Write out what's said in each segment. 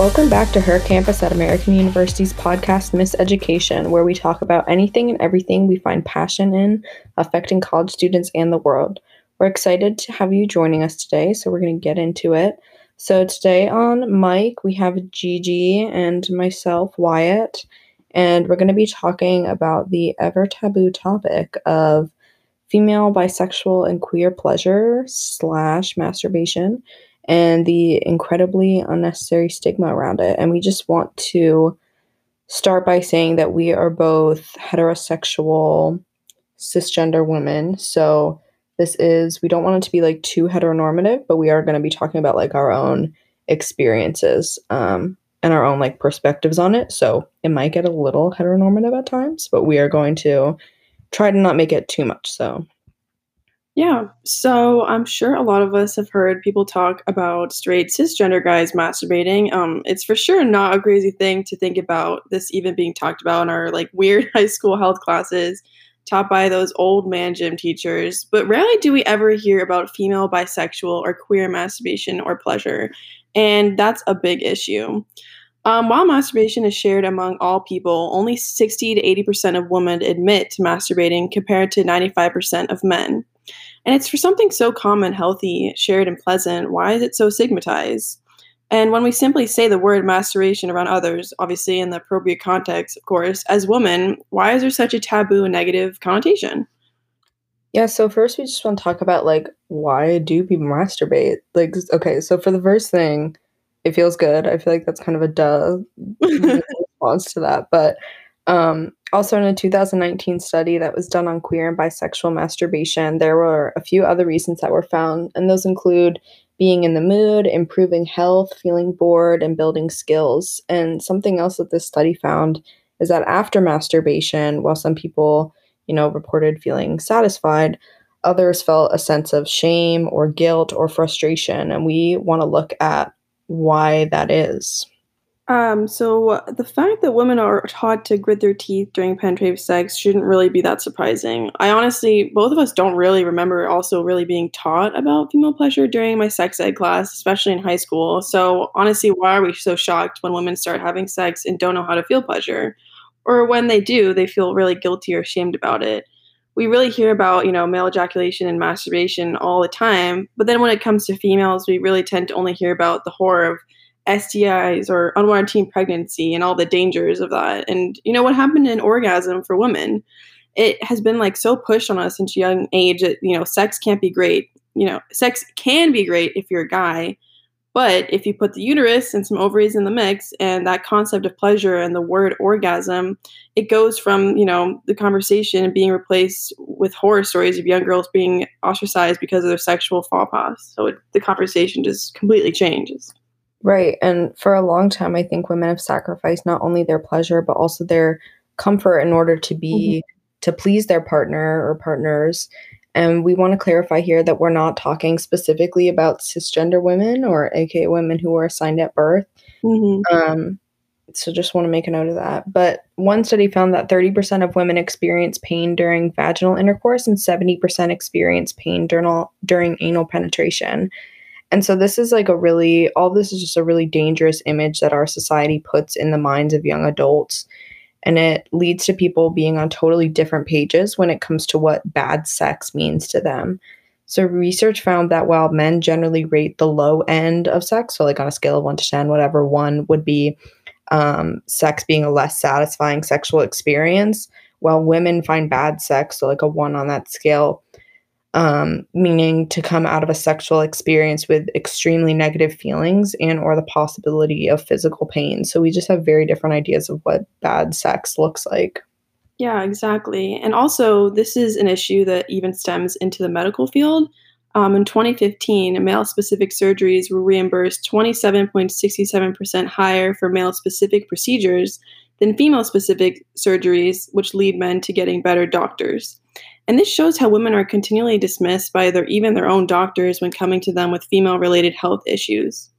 Welcome back to Her Campus at American University's podcast, Miss Education, where we talk about anything and everything we find passion in affecting college students and the world. We're excited to have you joining us today, so we're going to get into it. So, today on mic, we have Gigi and myself, Wyatt, and we're going to be talking about the ever taboo topic of female, bisexual, and queer pleasure slash masturbation and the incredibly unnecessary stigma around it. And we just want to start by saying that we are both heterosexual, cisgender women. So this is, we don't want it to be like too heteronormative, but we are going to be talking about like our own experiences um, and our own like perspectives on it. So it might get a little heteronormative at times, but we are going to try to not make it too much so. Yeah, so I'm sure a lot of us have heard people talk about straight cisgender guys masturbating. Um, it's for sure not a crazy thing to think about this even being talked about in our like weird high school health classes taught by those old man gym teachers. But rarely do we ever hear about female, bisexual, or queer masturbation or pleasure, and that's a big issue. Um, while masturbation is shared among all people, only 60 to 80% of women admit to masturbating compared to 95% of men. And it's for something so common, healthy, shared, and pleasant. Why is it so stigmatized? And when we simply say the word masturbation around others, obviously in the appropriate context, of course, as women, why is there such a taboo and negative connotation? Yeah, so first we just want to talk about like why do people masturbate? Like okay, so for the first thing, it feels good. I feel like that's kind of a duh response to that. But um, also, in a 2019 study that was done on queer and bisexual masturbation, there were a few other reasons that were found, and those include being in the mood, improving health, feeling bored, and building skills. And something else that this study found is that after masturbation, while some people, you know, reported feeling satisfied, others felt a sense of shame or guilt or frustration. And we want to look at why that is. Um, so the fact that women are taught to grit their teeth during penetrative sex shouldn't really be that surprising. I honestly, both of us don't really remember also really being taught about female pleasure during my sex ed class, especially in high school. So honestly, why are we so shocked when women start having sex and don't know how to feel pleasure? Or when they do, they feel really guilty or ashamed about it. We really hear about, you know, male ejaculation and masturbation all the time, but then when it comes to females, we really tend to only hear about the horror of STIs or unwanted teen pregnancy and all the dangers of that. And you know what happened in orgasm for women? It has been like so pushed on us since young age that you know sex can't be great. You know, sex can be great if you're a guy, but if you put the uterus and some ovaries in the mix and that concept of pleasure and the word orgasm, it goes from, you know, the conversation being replaced with horror stories of young girls being ostracized because of their sexual faux pas. So it, the conversation just completely changes. Right. And for a long time, I think women have sacrificed not only their pleasure, but also their comfort in order to be, mm-hmm. to please their partner or partners. And we want to clarify here that we're not talking specifically about cisgender women or aka women who were assigned at birth. Mm-hmm. Um, so just want to make a note of that. But one study found that 30% of women experience pain during vaginal intercourse and 70% experience pain during, during anal penetration. And so this is like a really, all this is just a really dangerous image that our society puts in the minds of young adults. And it leads to people being on totally different pages when it comes to what bad sex means to them. So research found that while men generally rate the low end of sex, so like on a scale of one to 10, whatever one would be um, sex being a less satisfying sexual experience, while women find bad sex, so like a one on that scale, um, meaning to come out of a sexual experience with extremely negative feelings and or the possibility of physical pain. So we just have very different ideas of what bad sex looks like. Yeah exactly. And also this is an issue that even stems into the medical field. Um, in 2015 male specific surgeries were reimbursed 27.67% higher for male specific procedures than female specific surgeries which lead men to getting better doctors and this shows how women are continually dismissed by their even their own doctors when coming to them with female related health issues.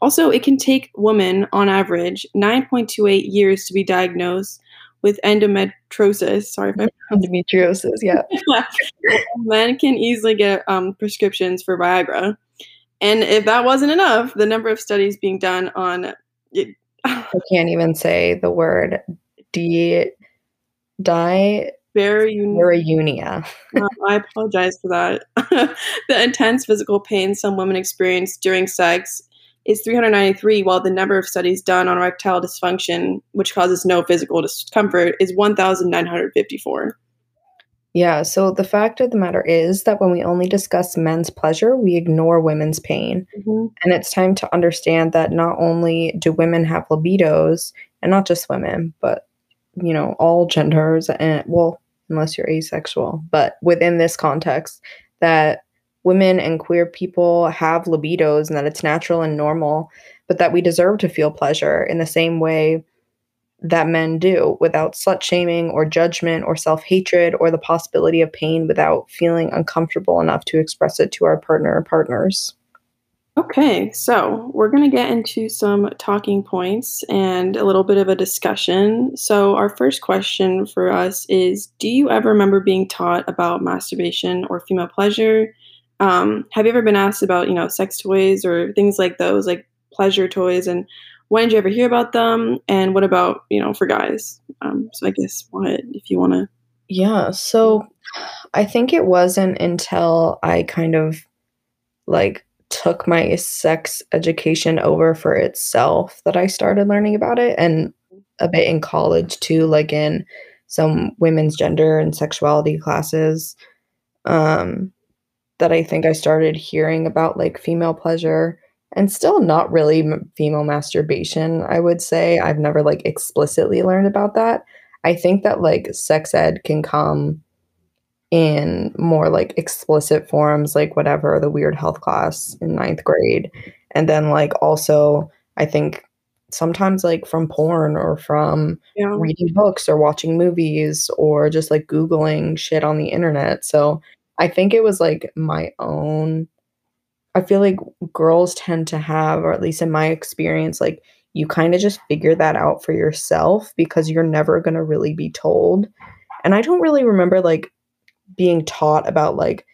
Also, it can take women on average 9.28 years to be diagnosed with endometriosis. Sorry if I endometriosis. Yeah, men can easily get um, prescriptions for Viagra, and if that wasn't enough, the number of studies being done on It, I can't even say the word di di very Dysmenorrhea. Uh, I apologize for that. the intense physical pain some women experience during sex is 393, while the number of studies done on erectile dysfunction, which causes no physical discomfort, is 1,954. Yeah, so the fact of the matter is that when we only discuss men's pleasure, we ignore women's pain. Mhm. And it's time to understand that not only do women have libidos, and not just women, but you know, all genders and well, unless you're asexual, but within this context, that women and queer people have libidos and that it's natural and normal, but that we deserve to feel pleasure in the same way that men do without slut shaming or judgment or self hatred or the possibility of pain without feeling uncomfortable enough to express it to our partner or partners. Okay, so we're going to get into some talking points and a little bit of a discussion. So, our first question for us is Do you ever remember being taught about masturbation or female pleasure? Um, have you ever been asked about, you know, sex toys or things like those, like pleasure toys? And when did you ever hear about them? And what about, you know, for guys? Um, so, I guess, what if you want to? Yeah, so I think it wasn't until I kind of like took my sex education over for itself that I started learning about it and a bit in college too like in some women's gender and sexuality classes um that I think I started hearing about like female pleasure and still not really m- female masturbation I would say. I've never like explicitly learned about that. I think that like sex ed can come in more like explicit forms, like whatever the weird health class in ninth grade. And then, like, also, I think sometimes, like, from porn or from Yeah. reading books or watching movies or just like Googling shit on the internet. So I think it was like my own. I feel like girls tend to have, or at least in my experience, like, you kind of just figure that out for yourself because you're never going to really be told. And I don't really remember like being taught about like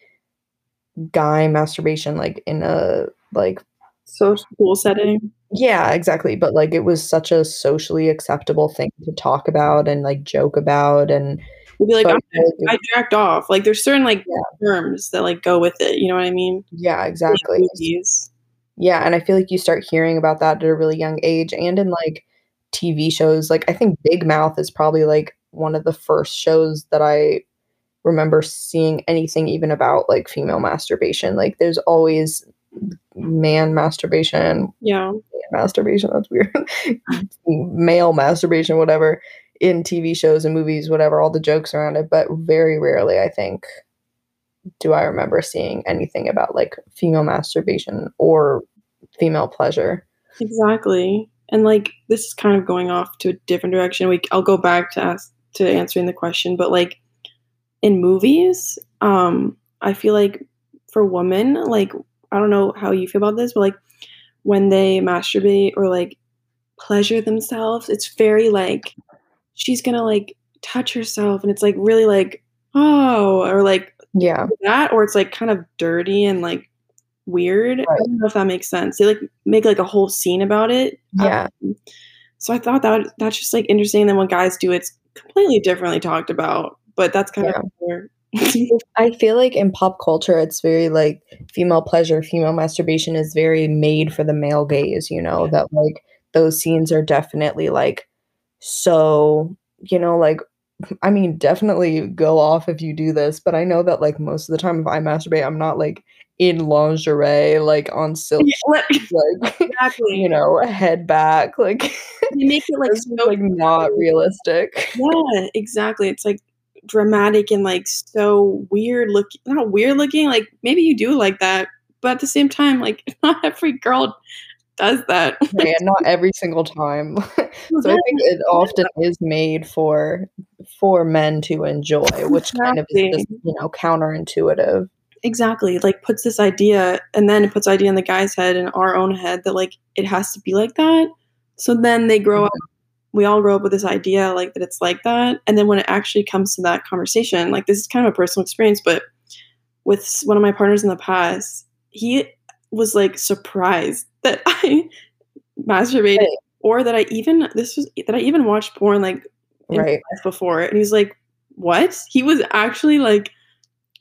guy masturbation like in a like So, school setting. yeah exactly but like it was such a socially acceptable thing to talk about and like joke about and You'd be like, I I'm, feel like it- I jacked off. Like, there's certain like Yeah. terms that like go with it. You know what I mean? yeah exactly yeah and i feel like you start hearing about that at a really young age and in like tv shows like i think big mouth is probably like one of the first shows that i remember seeing anything even about like female masturbation like there's always man masturbation Yeah. masturbation that's weird male masturbation whatever in tv shows and movies whatever all the jokes around it but very rarely i think do i remember seeing anything about like female masturbation or female pleasure Exactly. And like this is kind of going off to a different direction. We I'll go back to ask to answering the question, but like in movies, um, I feel like for women, like I don't know how you feel about this, but like when they masturbate or like pleasure themselves, it's very like she's gonna like touch herself and it's like really like oh or like yeah that or it's like kind of dirty and like weird. I don't know if that makes sense. They like make like a whole scene about it. yeah Um, so I thought that that's just like interesting. And then when guys do it, it's completely differently talked about. But that's kind Yeah. of where I feel like in pop culture, it's very like female pleasure, female masturbation is very made for the male gaze, you know, that like those scenes are definitely like so, you know, like, I mean, definitely go off if you do this, but I know that like most of the time if I masturbate, I'm not like in lingerie, like on silk, Yeah, like, exactly. you know, head back, like, they make it like so like not realistic. yeah, exactly. It's like dramatic and like so weird looking. Not weird looking. Like maybe you do like that, but at the same time, like not every girl does that. Yeah, not every single time. so I think it often is made for for men to enjoy, which kind of is just, you know counterintuitive. exactly like puts this idea and then it puts idea in the guy's head and our own head that like it has to be like that so then they grow up mm-hmm. We all grow up with this idea like that it's like that and then when it actually comes to that conversation like this is kind of a personal experience but with one of my partners in the past he was like surprised that i masturbated or that I even this was that I even watched porn like Right. before. And he's like, What? He was actually like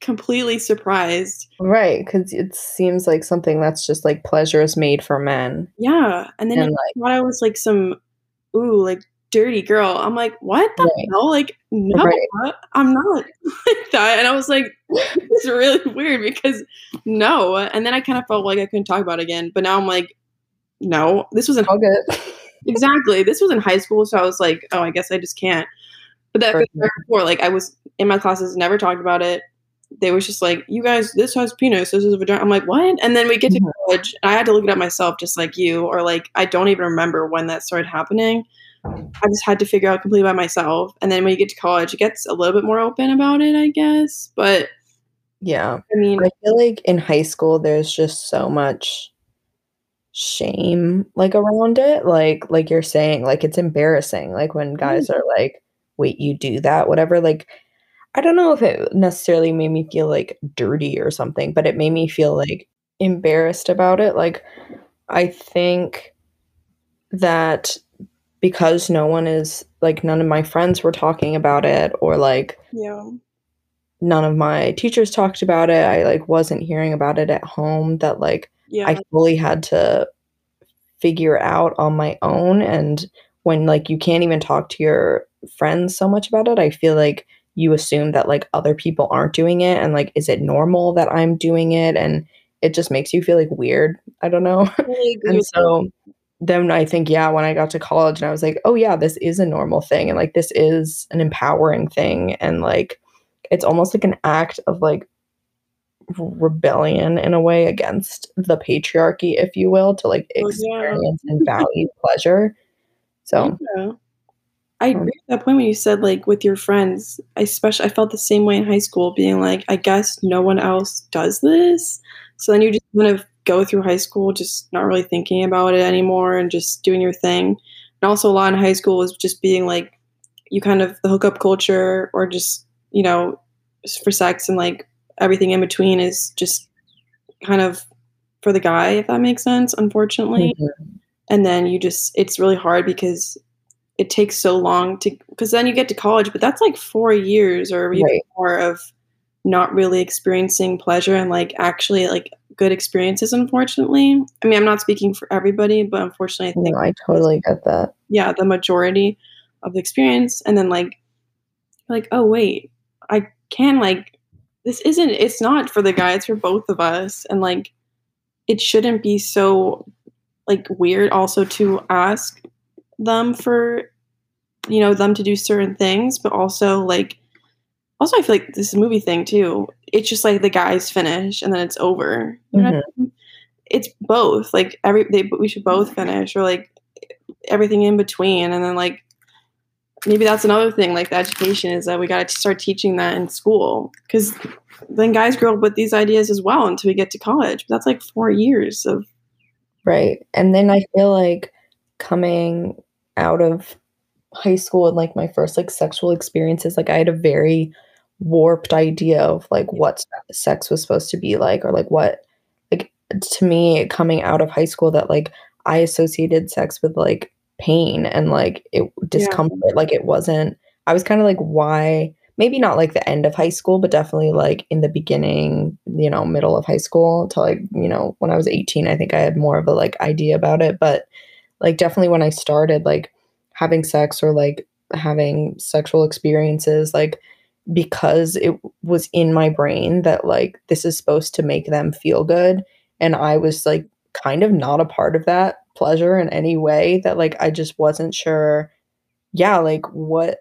completely surprised. Right, because it seems like something that's just like pleasure is made for men. Yeah. And then And he like thought I was like some ooh, like dirty girl. I'm like, what the Right. hell? Like, no, Right. Uh, I'm not like that. And I was like, it's really weird because no. And then I kind of felt like I couldn't talk about it again. But now I'm like, no, this was in all good. exactly. This was in high school, so I was like, oh, I guess I just can't. But that For before, like, I was in my classes, never talked about it. They was just like, you guys, this has penis, this is a vagina. I'm like, what? And then we get to Mhm. college, and I had to look it up myself, just like you, or like, I don't even remember when that started happening. I just had to figure out completely by myself. And then when you get to college, it gets a little bit more open about it, I guess. But Yeah. I mean, I feel like in high school there's just so much shame like around it. Like like you're saying, like it's embarrassing. Like when guys are like, wait, you do that, whatever. Like I don't know if it necessarily made me feel like dirty or something, but it made me feel mm-hmm. like embarrassed about it. Like I think that because no one is like none of my friends were talking about it or like yeah, none of my teachers talked about it. I like wasn't hearing about it at home that like yeah, I fully had to figure out on my own and when like you can't even talk to your friends so much about it, I feel like you assume that like other people aren't doing it and like is it normal that I'm doing it and it just makes you feel like weird. I don't know. I and so then I think, yeah, when I got to college and I was like, oh, yeah, this is a normal thing. And like, this is an empowering thing. And like, it's almost like an act of like rebellion in a way against the patriarchy, if you will, to like Oh, yeah. experience and value pleasure. So, Yeah. I agree with that point when you said like with your friends. I especially I felt the same way in high school, being like, I guess no one else does this. So then you just kind of go through high school just not really thinking about it anymore and just doing your thing. And also a lot in high school was just being like you kind of the hookup culture or just, you know, for sex and like everything in between is just kind of for the guy, if that makes sense, unfortunately mhm. and then you just it's really hard because it takes so long to because then you get to college but that's like four years or even Right. more of not really experiencing pleasure and like actually like good experiences unfortunately i mean i'm not speaking for everybody but unfortunately i think no, I totally get that. yeah the majority of the experience and then like like oh wait i can like this isn't it's not for the guy it's for both of us and like it shouldn't be so like weird also to ask them for you know them to do certain things but also like also i feel like this is a movie thing too it's just like the guys finish and then it's over you know what I mm-hmm. mean? it's both like every they we should both finish or like everything in between and then like maybe that's another thing like the education is that we got to start teaching that in school because then guys grow up with these ideas as well until we get to college that's like four years of Right. And then I feel like coming out of high school and like my first like sexual experiences, like I had a very warped idea of like what sex was supposed to be like, or like what, like to me, coming out of high school, that like I associated sex with like pain and like it discomfort. Like it wasn't, I was kind of like, why? Maybe not like the end of high school, but definitely like in the beginning, you know, middle of high school to like, you know, when I was 18, I think I had more of a like idea about it. But like definitely when I started like having sex or like having sexual experiences, like because it was in my brain that like this is supposed to make them feel good. And I was like kind of not a part of that pleasure in any way that like I just wasn't sure, yeah, like what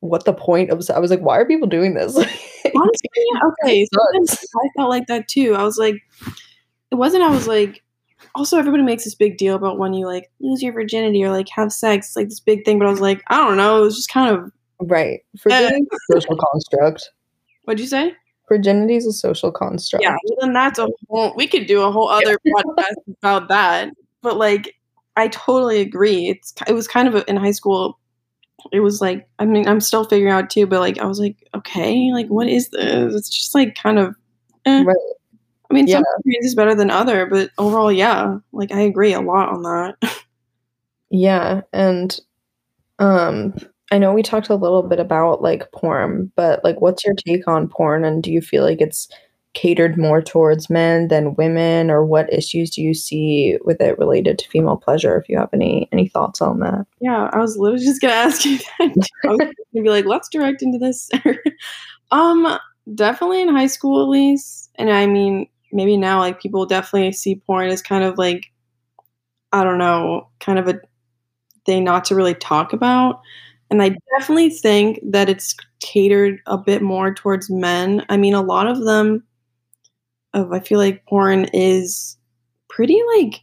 what the point of I was like, why are people doing this? honestly okay so then Sucks. i felt like that too i was like it wasn't i was like also everybody makes this big deal about when you like lose your virginity or like have sex it's like this big thing but i was like i don't know it was just kind of right. Virginity a social construct. what'd you say Virginity is a social construct. yeah well, then that's a whole we could do a whole other podcast about that but like i totally agree it's it was kind of a, in high school it was like i mean i'm still figuring out too but like i was like okay like what is this it's just like kind of eh. Right. I mean, some Yeah. experience is better than other, but overall, yeah, like I agree a lot on that. Yeah, and um I know we talked a little bit about like porn, but like what's your take on porn and do you feel like it's catered more towards men than women or what issues do you see with it related to female pleasure if you have any any thoughts on that? Yeah, I was literally just gonna ask you that. I was gonna be like, let's direct into this. um, definitely in high school at least, and I mean maybe now like people definitely see porn as kind of like I don't know, kind of a thing not to really talk about. And I definitely think that it's catered a bit more towards men. I mean, a lot of them, of I feel like porn is pretty like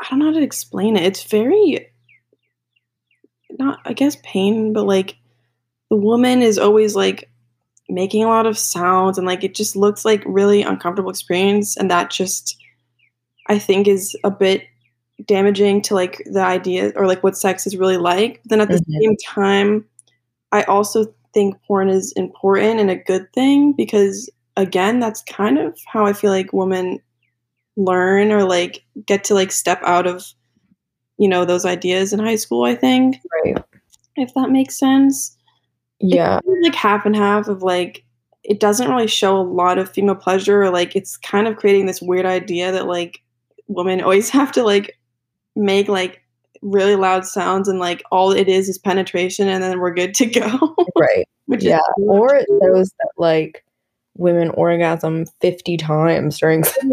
I don't know how to explain it. It's very not I guess pain, but like the woman is always like making a lot of sounds and like it just looks like really uncomfortable experience and that just I think is a bit damaging to like the idea or like what sex is really like. But then at the Mhm. same time, I also think porn is important and a good thing because again, that's kind of how I feel like women learn or like get to like step out of you know those ideas in high school, I think, Right. if that makes sense. Yeah. like half and half of like it doesn't really show a lot of female pleasure or like it's kind of creating this weird idea that like women always have to like make like really loud sounds and like all it is is penetration and then we're good to go. Right. Yeah. is Or it shows that like women orgasm 50 times during sex.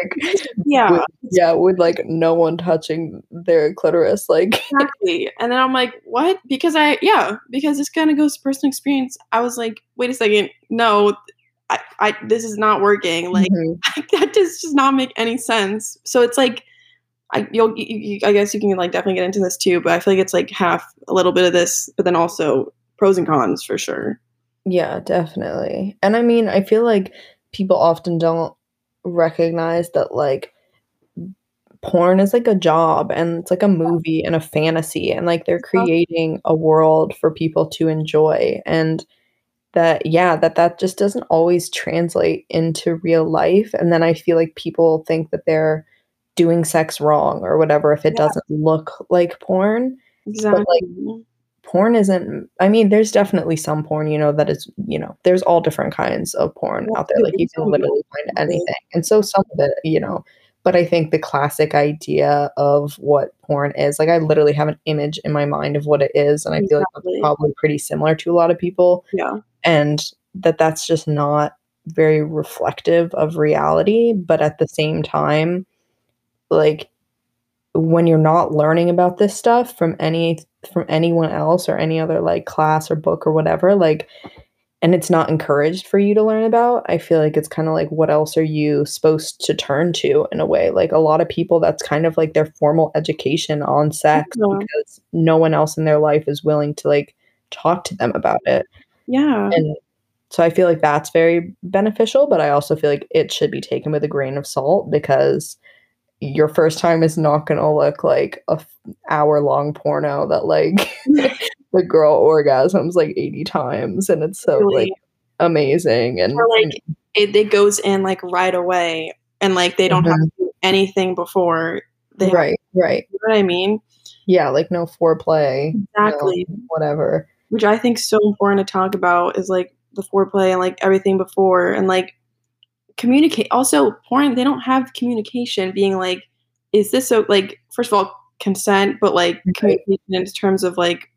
Like yeah, with, yeah, with like no one touching their clitoris. Like exactly. And then I'm like, what? Because I yeah, because this kind of goes to personal experience. I was like, wait a second, no, I, I this is not working. Like Mhm. that just does not make any sense. So it's like, I you'll you, you, I guess you can like definitely get into this too, but I feel like it's like half a little bit of this, but then also pros and cons for sure. Yeah, definitely. And I mean, I feel like people often don't recognize that like porn is like a job and it's like a movie and a fantasy and like they're creating a world for people to enjoy and that yeah, that that just doesn't always translate into real life and then I feel like people think that they're doing sex wrong or whatever if it Yeah. doesn't look like porn. Exactly. Porn isn't i mean there's definitely some porn you know that is you know there's all different kinds of porn out there like you can literally find anything and so some of it you know but i think the classic idea of what porn is like i literally have an image in my mind of what it is and i feel like Exactly. that's probably pretty similar to a lot of people yeah. and that that's just not very reflective of reality but at the same time like when you're not learning about this stuff from any from anyone else or any other like class or book or whatever like and it's not encouraged for you to learn about i feel like it's kind of like what else are you supposed to turn to in a way like a lot of people that's kind of like their formal education on sex Yeah. because no one else in their life is willing to like talk to them about it Yeah. and so I feel like that's very beneficial, but I also feel like it should be taken with a grain of salt because your first time is not going to look like a f- hour long porno that like the girl orgasms like 80 times and it's so Really. like amazing and Or like it, it goes in like right away and like they don't have mm-hmm. to do anything before they have, right right you know what I mean? yeah like no foreplay no Exactly. whatever Which I think is so important to talk about is like the foreplay and like everything before and like communicate also porn they don't have communication being like is this so like first of all consent but like Right. communication in terms of like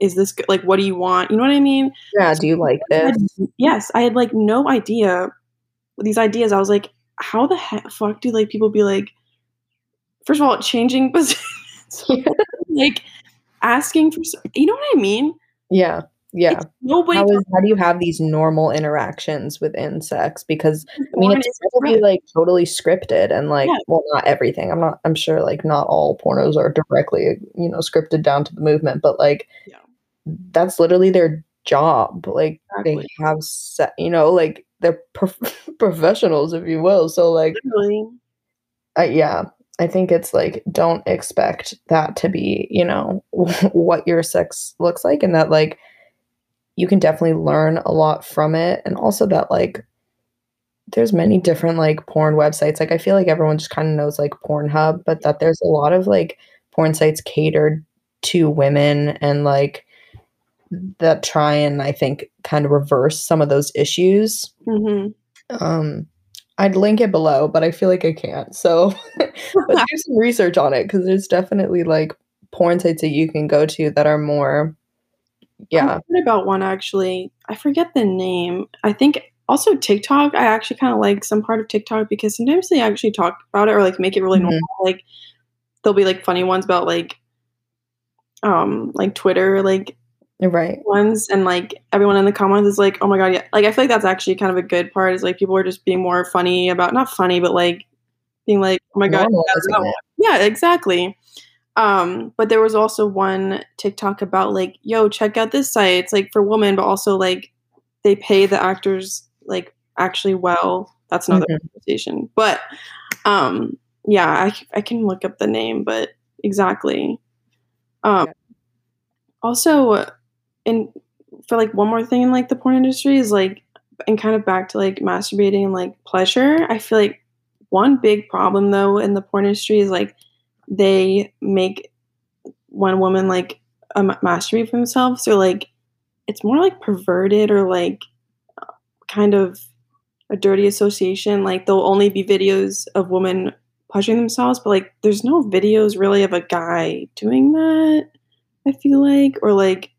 is this good? like what do you want? You know what i mean? Yeah do you like this? yes i had like no idea these ideas. I was like how the heck fuck do like people be like first of all changing positions like asking for you know what i mean? Yeah yeah It's nobody how, is, how do you have these normal interactions within sex because I mean, it's probably like totally scripted and like, Yeah. well, not everything. I'm not, I'm sure like not all pornos are directly, you know, scripted down to the movement, but like, Yeah. that's literally their job. Like, Exactly. they have, set you know, like they're prof- professionals, if you will. So, like, yeah, I think it's like, don't expect that to be, you know, what your sex looks like, and that like, you can definitely learn a lot from it and also that like there's many different like porn websites like i feel like everyone just kind of knows like pornhub but that there's a lot of like porn sites catered to women and like that try and I think kind of reverse some of those issues. hmm Um, I'd link it below, but I feel like I can't. So let's do some research on it because there's definitely like porn sites that you can go to that are more, yeah, I heard about one actually. I forget the name. I think also TikTok. I actually kind of like some part of TikTok because sometimes they actually talk about it or like make it really Mhm. normal. Like there'll be like funny ones about like um like Twitter like right. ones and like everyone in the comments is like, oh my god, yeah. Like I feel like that's actually kind of a good part is like people are just being more funny about not funny, but like being like, oh my god, yeah, that Normalizing one. it. yeah, exactly. Um, but there was also one TikTok about like, yo, check out this site. It's like for women, but also like they pay the actors like actually well. That's another Mhm. conversation. But um, yeah, I can look up the name, but exactly. Um, also, and for like one more thing in like the porn industry is like, and kind of back to like masturbating and like pleasure. I feel like one big problem though in the porn industry is like they make one woman like um, masturbate for themselves. So like it's more like perverted or like kind of a dirty association. Like there'll only be videos of women pleasuring themselves, but like there's no videos really of a guy doing that. I feel like, or like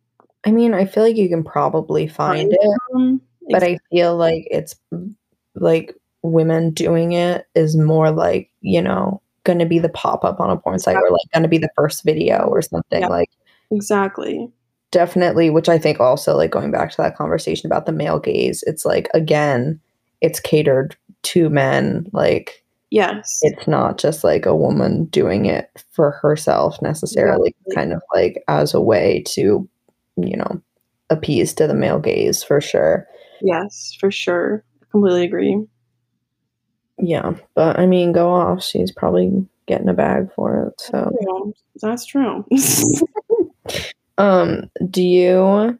I mean, I feel like you can probably find it, um, but I feel like it's like women doing it is more like, you know, going to be the pop up on a porn site or like going to be the first video or something. Yeah. Like, exactly. definitely, which I think also, like, going back to that conversation about the male gaze, it's like, again, it's catered to men. Like, Yes. it's not just like a woman doing it for herself necessarily, Exactly. kind of like as a way to, you know, appease to the male gaze for sure. yes, for sure. Completely agree. Yeah, but I mean, go off. She's probably getting a bag for it. So, True. That's true. um, do you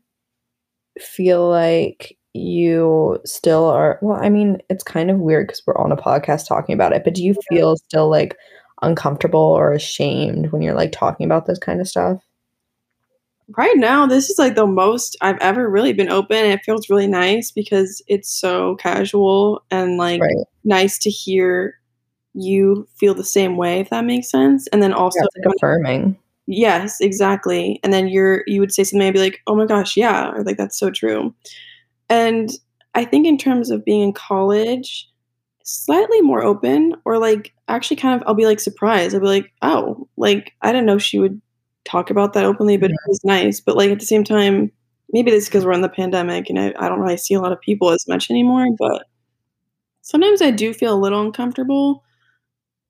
feel like you still are? Well, I mean, it's kind of weird because we're on a podcast talking about it, but do you feel still like uncomfortable or ashamed when you're like talking about this kind of stuff? Right now, this is like the most I've ever really been open. And it feels really nice because it's so casual and like Right. nice to hear you feel the same way, if that makes sense. And then also, Yeah, like affirming. yes, exactly. And then you're you would say something, I'd be like, oh my gosh, yeah, or like that's so true. And I think in terms of being in college, slightly more open, or like actually kind of, I'll be like surprised. I'll be like, oh, like I didn't know she would talk about that openly, but it was nice. But like at the same time, maybe this because we're in the pandemic and I, I don't really see a lot of people as much anymore. But sometimes I do feel a little uncomfortable,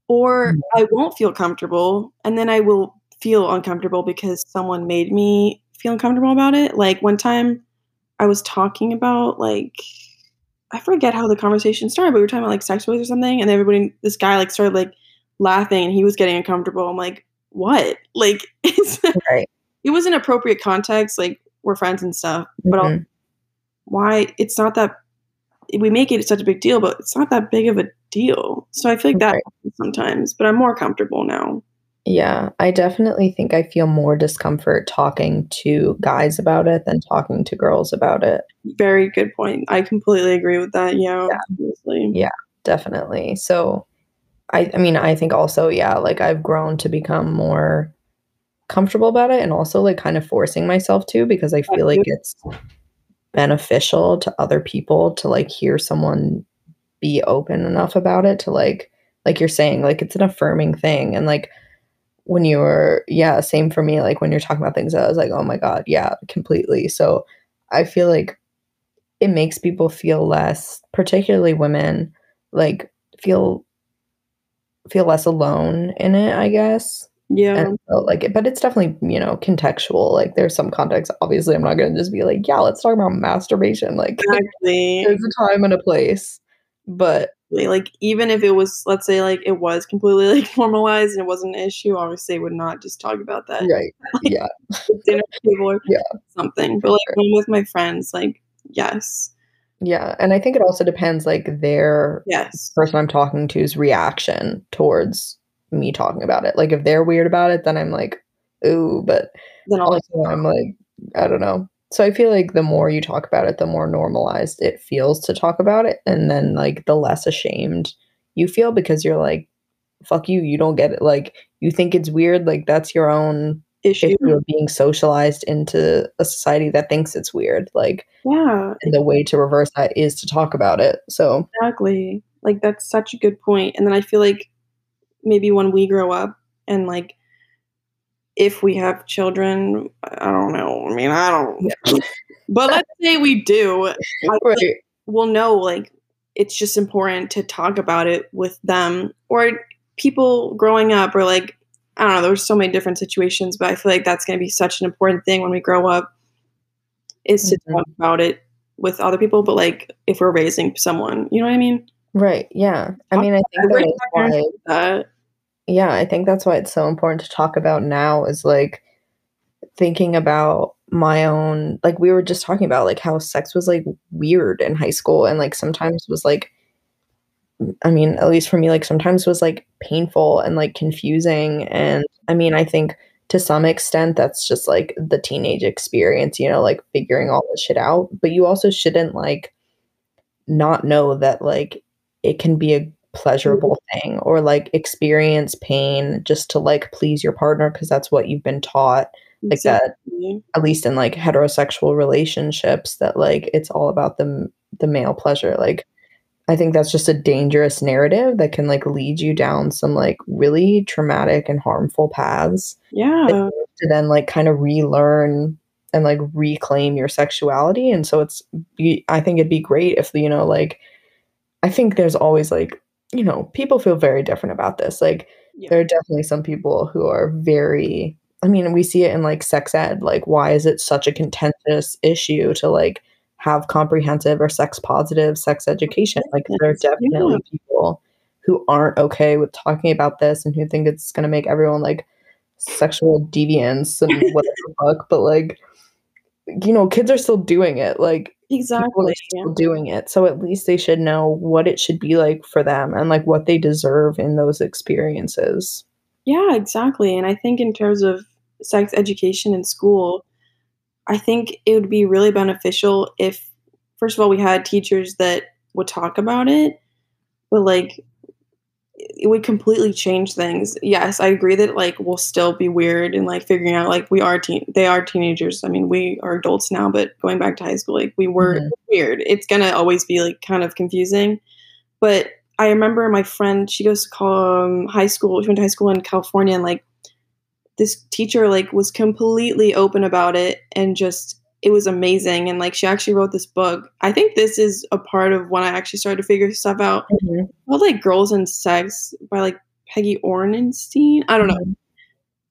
or Mhm. I won't feel comfortable, and then I will feel uncomfortable because someone made me feel uncomfortable about it. Like one time I was talking about like I forget how the conversation started, but we were talking about like sex toys or something, and everybody this guy like started like laughing and he was getting uncomfortable. I'm like, what? Like it's Right. it was an appropriate context, like we're friends and stuff, but Mhm. why it's not that we make it such a big deal, but it's not that big of a deal. So I feel like that Right. sometimes, but I'm more comfortable now. Yeah, I definitely think I feel more discomfort talking to guys about it than talking to girls about it. Very good point. I completely agree with that. Yeah, Yeah. Yeah. Definitely. So I I mean, I think also, yeah, like I've grown to become more comfortable about it and also like kind of forcing myself to because I feel like it's beneficial to other people to like hear someone be open enough about it to like like you're saying like it's an affirming thing. And like when you were yeah same for me like when you're talking about things i was like oh my god yeah completely. So i feel like it makes people feel less particularly women like feel feel less alone in it i guess Yeah. so, like but it's definitely you know contextual like there's some context obviously i'm not going to just be like yeah let's talk about masturbation like Exactly. there's a time and a place but Like even if it was, let's say, like it was completely like normalized and it wasn't an issue, obviously, I would not just talk about that right yeah dinner table or Yeah. something. But like Sure. when with my friends, like yes, yeah and i think it also depends like their yes, person i'm talking to's reaction towards me talking about it. Like if they're weird about it, then I'm like, ooh, but Then all also I'm like, I don't know. So I feel like the more you talk about it, the more normalized it feels to talk about it. And then like the less ashamed you feel because you're like, fuck you, you don't get it. Like you think it's weird, like that's your own issue. issue of being socialized into a society that thinks it's weird. Like Yeah, and the way to reverse that is to talk about it. So exactly. Like that's such a good point. And then I feel like maybe when we grow up and like if we have children, I don't know. I mean, I don't. But let's say we do. I feel like right. we'll know like it's just important to talk about it with them or people growing up or like I don't know, there's so many different situations, but I feel like that's going to be such an important thing when we grow up is to Mhm. talk about it with other people, but like if we're raising someone, you know what I mean? Right. Yeah. I mean I think that wish is my parents why that. yeah, I think that's why it's so important to talk about now is like thinking about my own like we were just talking about like how sex was like weird in high school and like sometimes was like I mean, at least for me, like sometimes was like painful and like confusing. And I mean, I think to some extent that's just like the teenage experience, you know, like figuring all this shit out. But you also shouldn't like not know that like it can be a mm-hmm. pleasurable thing or like experience pain just to like please your partner because that's what you've been taught like that at least in like heterosexual relationships that like it's all about the the male pleasure like i think that's just a dangerous narrative that can like lead you down some like really traumatic and harmful paths Yeah. to then like kind of relearn and like reclaim your sexuality and so it's i think it'd be great if you know like i think there's always like you know people feel very different about this like Yeah. there are definitely some people who are very i mean we see it in like sex ed like why is it such a contentious issue to like have comprehensive or sex positive sex education like there are definitely people who aren't okay with talking about this and who think it's going to make everyone like sexual deviants and whatever fuck but like you know kids are still doing it like Exactly. are still doing it so at least they should know what it should be like for them and like what they deserve in those experiences Yeah, exactly. And I think in terms of sex education in school, I think it would be really beneficial if, first of all, we had teachers that would talk about it, but like it would completely change things. Yes, I agree that like we'll still be weird and like figuring out like we are teen they are teenagers. I mean, we are adults now, but going back to high school, like we were Mhm. weird. It's gonna always be like kind of confusing. But I remember my friend, she goes to call, um, high school, she went to high school in California and like this teacher like was completely open about it and just it was amazing and like she actually wrote this book. I think this is a part of when I actually started to figure stuff out mm-hmm. called like Girls and Sex by like Peggy Orenstein. I don't know. Mm-hmm.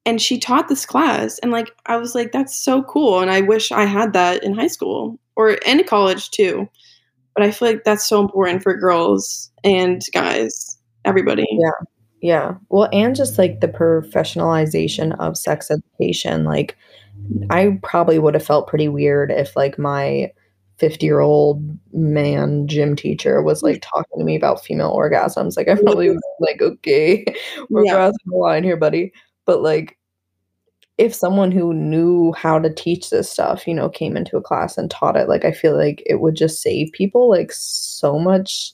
And she taught this class and like I was like, that's so cool. And I wish I had that in high school or in college too. But I feel like that's so important for girls and guys, everybody. Yeah. Yeah. Well, and just like the professionalization of sex education. Like, I probably would have felt pretty weird if, like, my 50 year old man gym teacher was like talking to me about female orgasms. Like, I probably was like, okay, we're Yeah. crossing the line here, buddy. But, like, if someone who knew how to teach this stuff, you know, came into a class and taught it, like, I feel like it would just save people like so much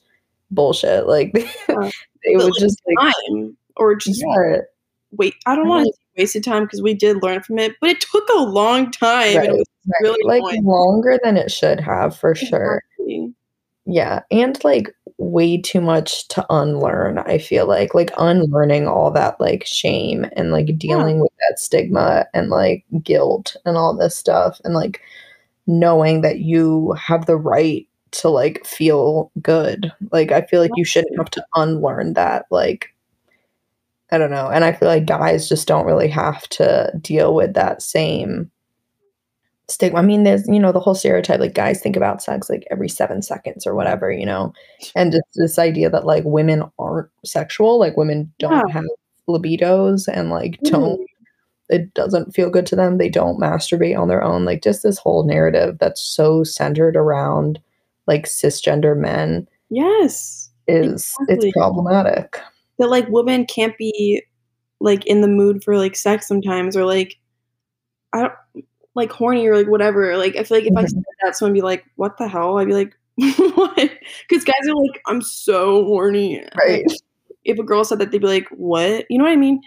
bullshit. Like, Yeah. it But, would like, just like, Time or just yeah. wait. I don't want to waste wasted time because we did learn from it, but it took a long time. and it was right. really like annoying. longer than it should have for sure. Exactly. Yeah, and like way too much to unlearn, I feel like. Like unlearning all that like shame and like dealing with that stigma and like guilt and all this stuff and like knowing that you have the right to like feel good. Like I feel like you shouldn't have to unlearn that like I don't know. And I feel like guys just don't really have to deal with that same stigma. I mean, there's, you know, the whole stereotype like guys think about sex like every seven seconds or whatever, you know, and just this idea that like women aren't sexual, like women don't Yeah. have libidos and like don't, mm. it doesn't feel good to them. They don't masturbate on their own. Like just this whole narrative that's so centered around like cisgender men Yes. is Exactly. it's problematic. That like women can't be like in the mood for like sex sometimes or like I don't like horny or like whatever. Like I feel like if I Mhm. said that, someone would be like, "What the hell?" I'd be like, "What?" Because guys are like, "I'm so horny." Right. Like, if a girl said that, they'd be like, "What?" You know what I mean?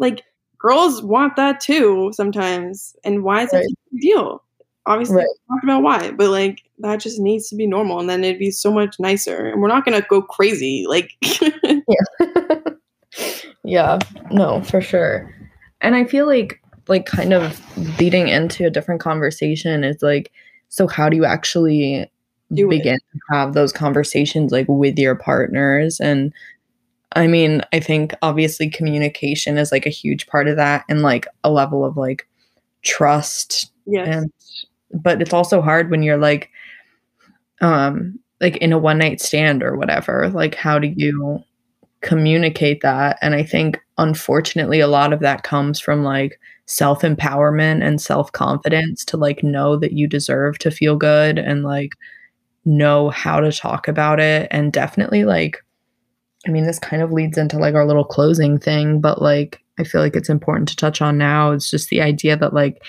Like girls want that too sometimes, and why is that Right. such a big deal? Obviously, Right. talked about why, but like that just needs to be normal, and then it'd be so much nicer. And we're not gonna go crazy, like yeah, no, for sure. And I feel like like kind of leading into a different conversation is like so how do you actually Do it. begin to have those conversations like with your partners and I mean, I think obviously communication is like a huge part of that and like a level of like trust yes, and but it's also hard when you're like um like in a one night stand or whatever like how do you communicate that? And i think unfortunately a lot of that comes from like self empowerment and self confidence to like know that you deserve to feel good and like know how to talk about it. And definitely like i mean this kind of leads into like our little closing thing but like i feel like it's important to touch on now. It's just the idea that like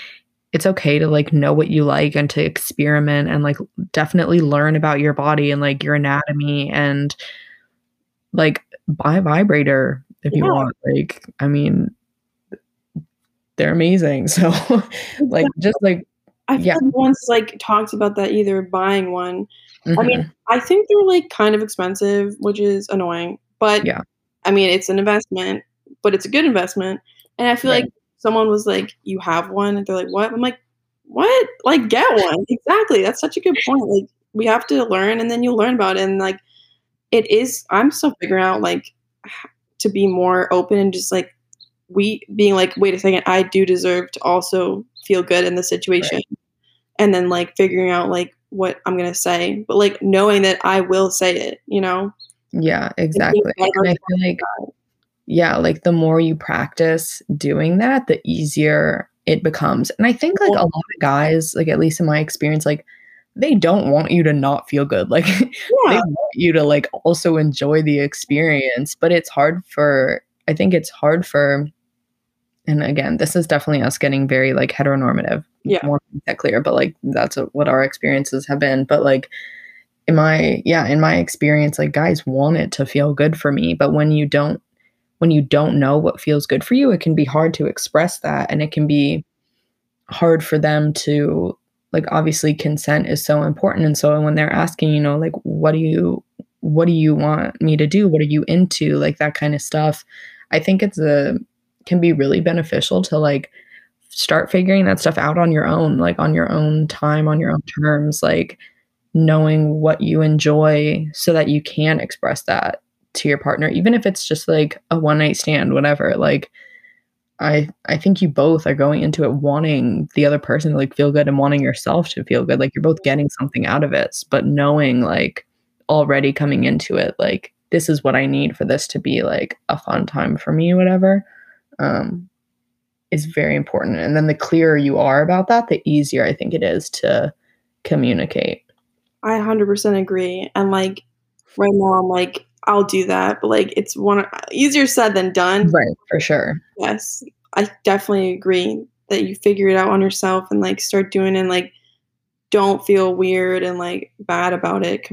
it's okay to like know what you like and to experiment and like definitely learn about your body and like your anatomy and like buy a vibrator if you want like i mean they're amazing so like just like I feel yeah. one's like talked about that either. Buying one, I mhm, mean, I think they're like kind of expensive, which is annoying. But Yeah. I mean, it's an investment, but it's a good investment. And I feel Right. like someone was like, "You have one," and they're like, "What?" I'm like, "What? Like, get one." exactly. That's such a good point. Like, we have to learn, and then you learn about it. And like, it is. I'm still figuring out like to be more open and just like we being like, wait a second, I do deserve to also feel good in the situation. And then like figuring out like what I'm gonna say, but like knowing that I will say it, you know? yeah exactly and i feel like yeah like the more you practice doing that the easier it becomes. And i think like a lot of guys like at least in my experience like they don't want you to not feel good. Like they want you to like also enjoy the experience but it's hard for i think it's hard for and again this is definitely us getting very like heteronormative. Yeah. Want that clear but like that's what our experiences have been. But like in my yeah in my experience like guys want it to feel good for me but when you don't when you don't know what feels good for you it can be hard to express that and it can be hard for them to like obviously consent is so important and so when they're asking you know like what do you what do you want me to do? What are you into? like that kind of stuff i think it's a can be really beneficial to like start figuring that stuff out on your own like on your own time on your own terms like knowing what you enjoy so that you can express that to your partner even if it's just like a one night stand whatever like i i think you both are going into it wanting the other person to like feel good and wanting yourself to feel good like you're both getting something out of it but knowing like already coming into it like this is what i need for this to be like a fun time for me whatever um is very important and then the clearer you are about that the easier i think it is to communicate I 100% agree. And like right now, I'm like, I'll do that, but like it's one easier said than done. right for sure Yes, I definitely agree that you figure it out on yourself and like start doing it and like don't feel weird and like bad about it.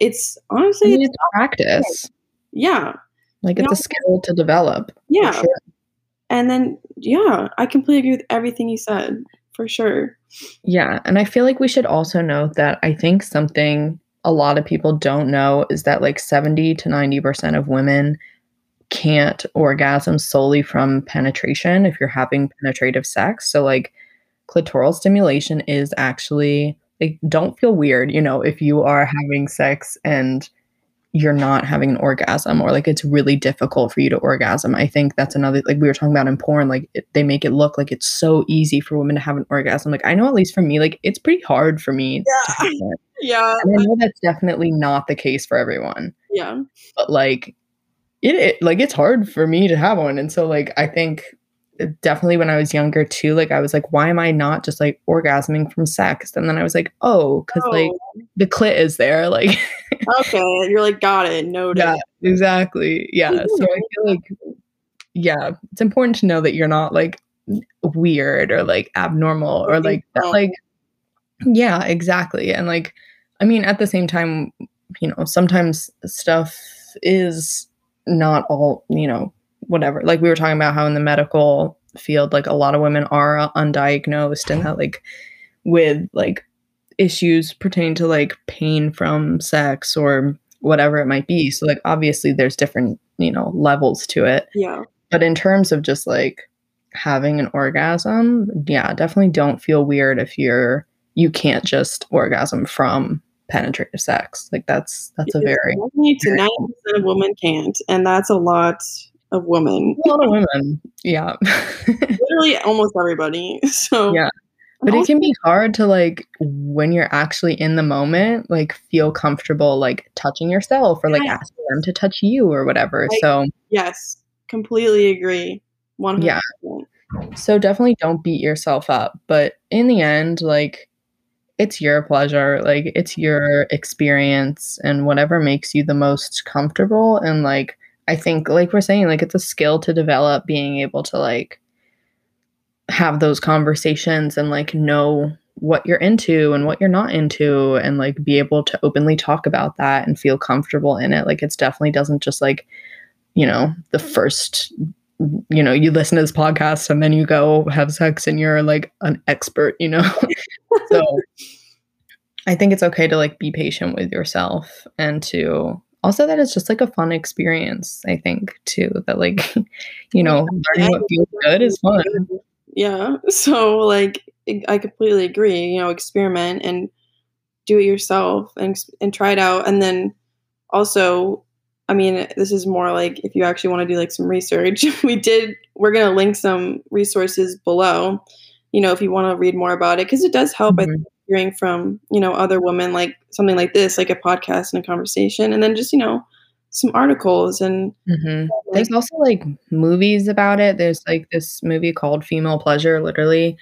It's honestly, it's practice yeah, like You it's know- a skill to develop yeah. sure. And then, yeah, I completely agree with everything you said for sure. Yeah. And I feel like we should also note that I think something a lot of people don't know is that like 70 to 90% of women can't orgasm solely from penetration if you're having penetrative sex. So, like, clitoral stimulation is actually like, don't feel weird, you know, if you are having sex and you're not having an orgasm or like it's really difficult for you to orgasm. I think that's another like we were talking about in porn like it, they make it look like it's so easy for women to have an orgasm. Like I know at least for me like it's pretty hard for me to Yeah. have one. Yeah, And I know that's definitely not the case for everyone. yeah, But like it, it like it's hard for me to have one and so like I think definitely when I was younger too like I was like why am I not just like orgasming from sex? And then I was like oh like Oh, the clit is there like okay, you're like got it, noted. yeah exactly yeah so i feel like yeah, it's important to know that you're not like weird or like abnormal or like that, like yeah, exactly. And like I mean at the same time, you know, sometimes stuff is not all, you know, whatever. Like we were talking about how in the medical field like a lot of women are undiagnosed and that like with like issues pertaining to like pain from sex or whatever it might be. So like obviously there's different, you know, levels to it. Yeah. But in terms of just like having an orgasm, yeah, definitely don't feel weird if you're you can't just orgasm from penetrative sex. Like that's that's a very to ninety percent of women can't, and that's a lot of women. A lot of women, yeah. Literally almost everybody. So yeah, but it can be hard to like when you're actually in the moment, like feel comfortable like touching yourself or like yeah. asking them to touch you or whatever. Like, so yes, completely agree. 100%. Yeah. So definitely don't beat yourself up, but in the end, like it's your pleasure, like it's your experience and whatever makes you the most comfortable and like I think like we're saying like it's a skill to develop being able to like have those conversations and like know what you're into and what you're not into and like be able to openly talk about that and feel comfortable in it. Like it's definitely doesn't just like you know the first you know you listen to this podcast and then you go have sex and you're like an expert you know? So i think it's okay to like be patient with yourself and to also that it's just like a fun experience i think too that like you know learning what feels good is fun yeah. So like I completely agree. You know, experiment and do it yourself and and try it out, and then also. I mean, this is more like if you actually want to do like some research. we did. We're gonna link some resources below. You know, if you want to read more about it, because it does help. Mm-hmm. Hearing from you know other women, like something like this, like a podcast and a conversation, and then just you know some articles and mm-hmm. there's also like movies about it. There's like this movie called female pleasure literally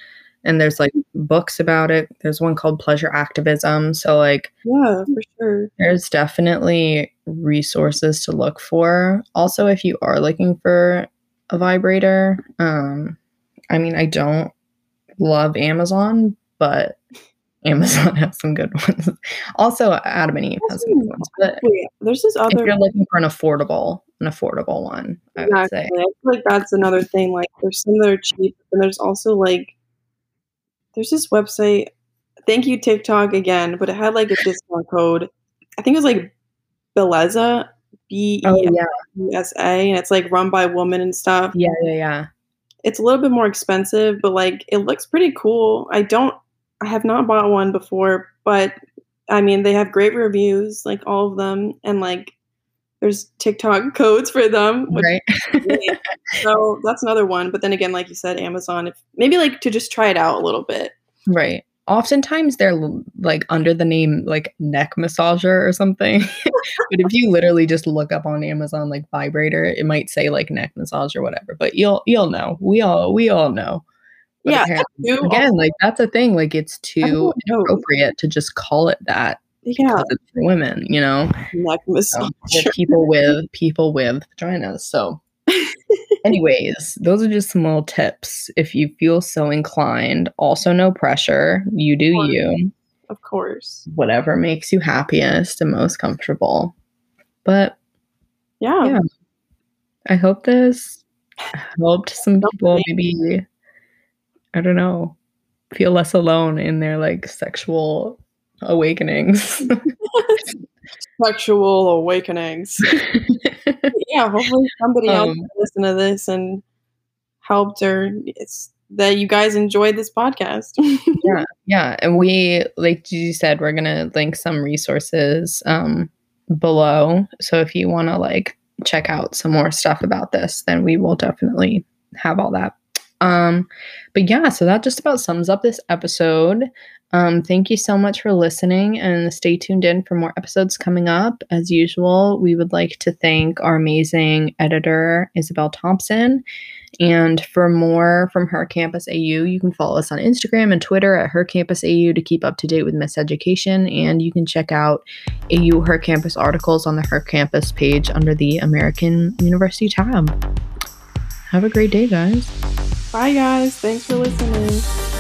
and there's like books about it. There's one called pleasure activism so like yeah for sure. there's definitely resources to look for. Also if you are looking for a vibrator um i mean i don't love amazon but Amazon has some good ones. Also, Adam and Eve has some good ones. But yeah, there's this other. If you're looking for an affordable, an affordable one, I exactly. would say. I feel like that's another thing. Like, there's some that are cheap, and there's also like, there's this website. Thank you TikTok again, but it had like a discount code. I think it was like Bellesa, B E S A, oh, and it's like run by a woman and stuff. Yeah, yeah, yeah. It's a little bit more expensive, but like it looks pretty cool. I don't I have not bought one before, but I mean, they have great reviews, like all of them, and like there's TikTok codes for them. right. so that's another one. But then again, like you said, Amazon, if maybe like to just try it out a little bit. Right. Oftentimes they're like under the name like neck massager or something. but if you literally just look up on Amazon like vibrator, it might say like neck massage or whatever. But you'll you'll know. We all we all know. But yeah, again, like that's a thing. Like it's too appropriate to just call it that. Yeah, women, you know, massage. people with people with vaginas. So, anyways, those are just some little tips. If you feel so inclined, also no pressure. You do you. Of course. Whatever makes you happiest and most comfortable. But yeah, yeah. I hope this helped some people maybe I don't know, feel less alone in their like sexual awakenings. sexual awakenings. yeah, hopefully somebody um, else listen to this and helped or it's that you guys enjoyed this podcast. yeah, yeah, and we like you said, we're gonna link some resources um, below. So if you want to like check out some more stuff about this, then we will definitely have all that um, but yeah, so that just about sums up this episode. Um, thank you so much for listening and stay tuned in for more episodes coming up. As usual, we would like to thank our amazing editor, Isabel Thompson. And for more from Her Campus AU, you can follow us on Instagram and Twitter at Her Campus AU to keep up to date with Miss Education. And you can check out AU Her Campus articles on the Her Campus page under the American University tab. have a great day, guys. Bye, guys. Thanks for listening.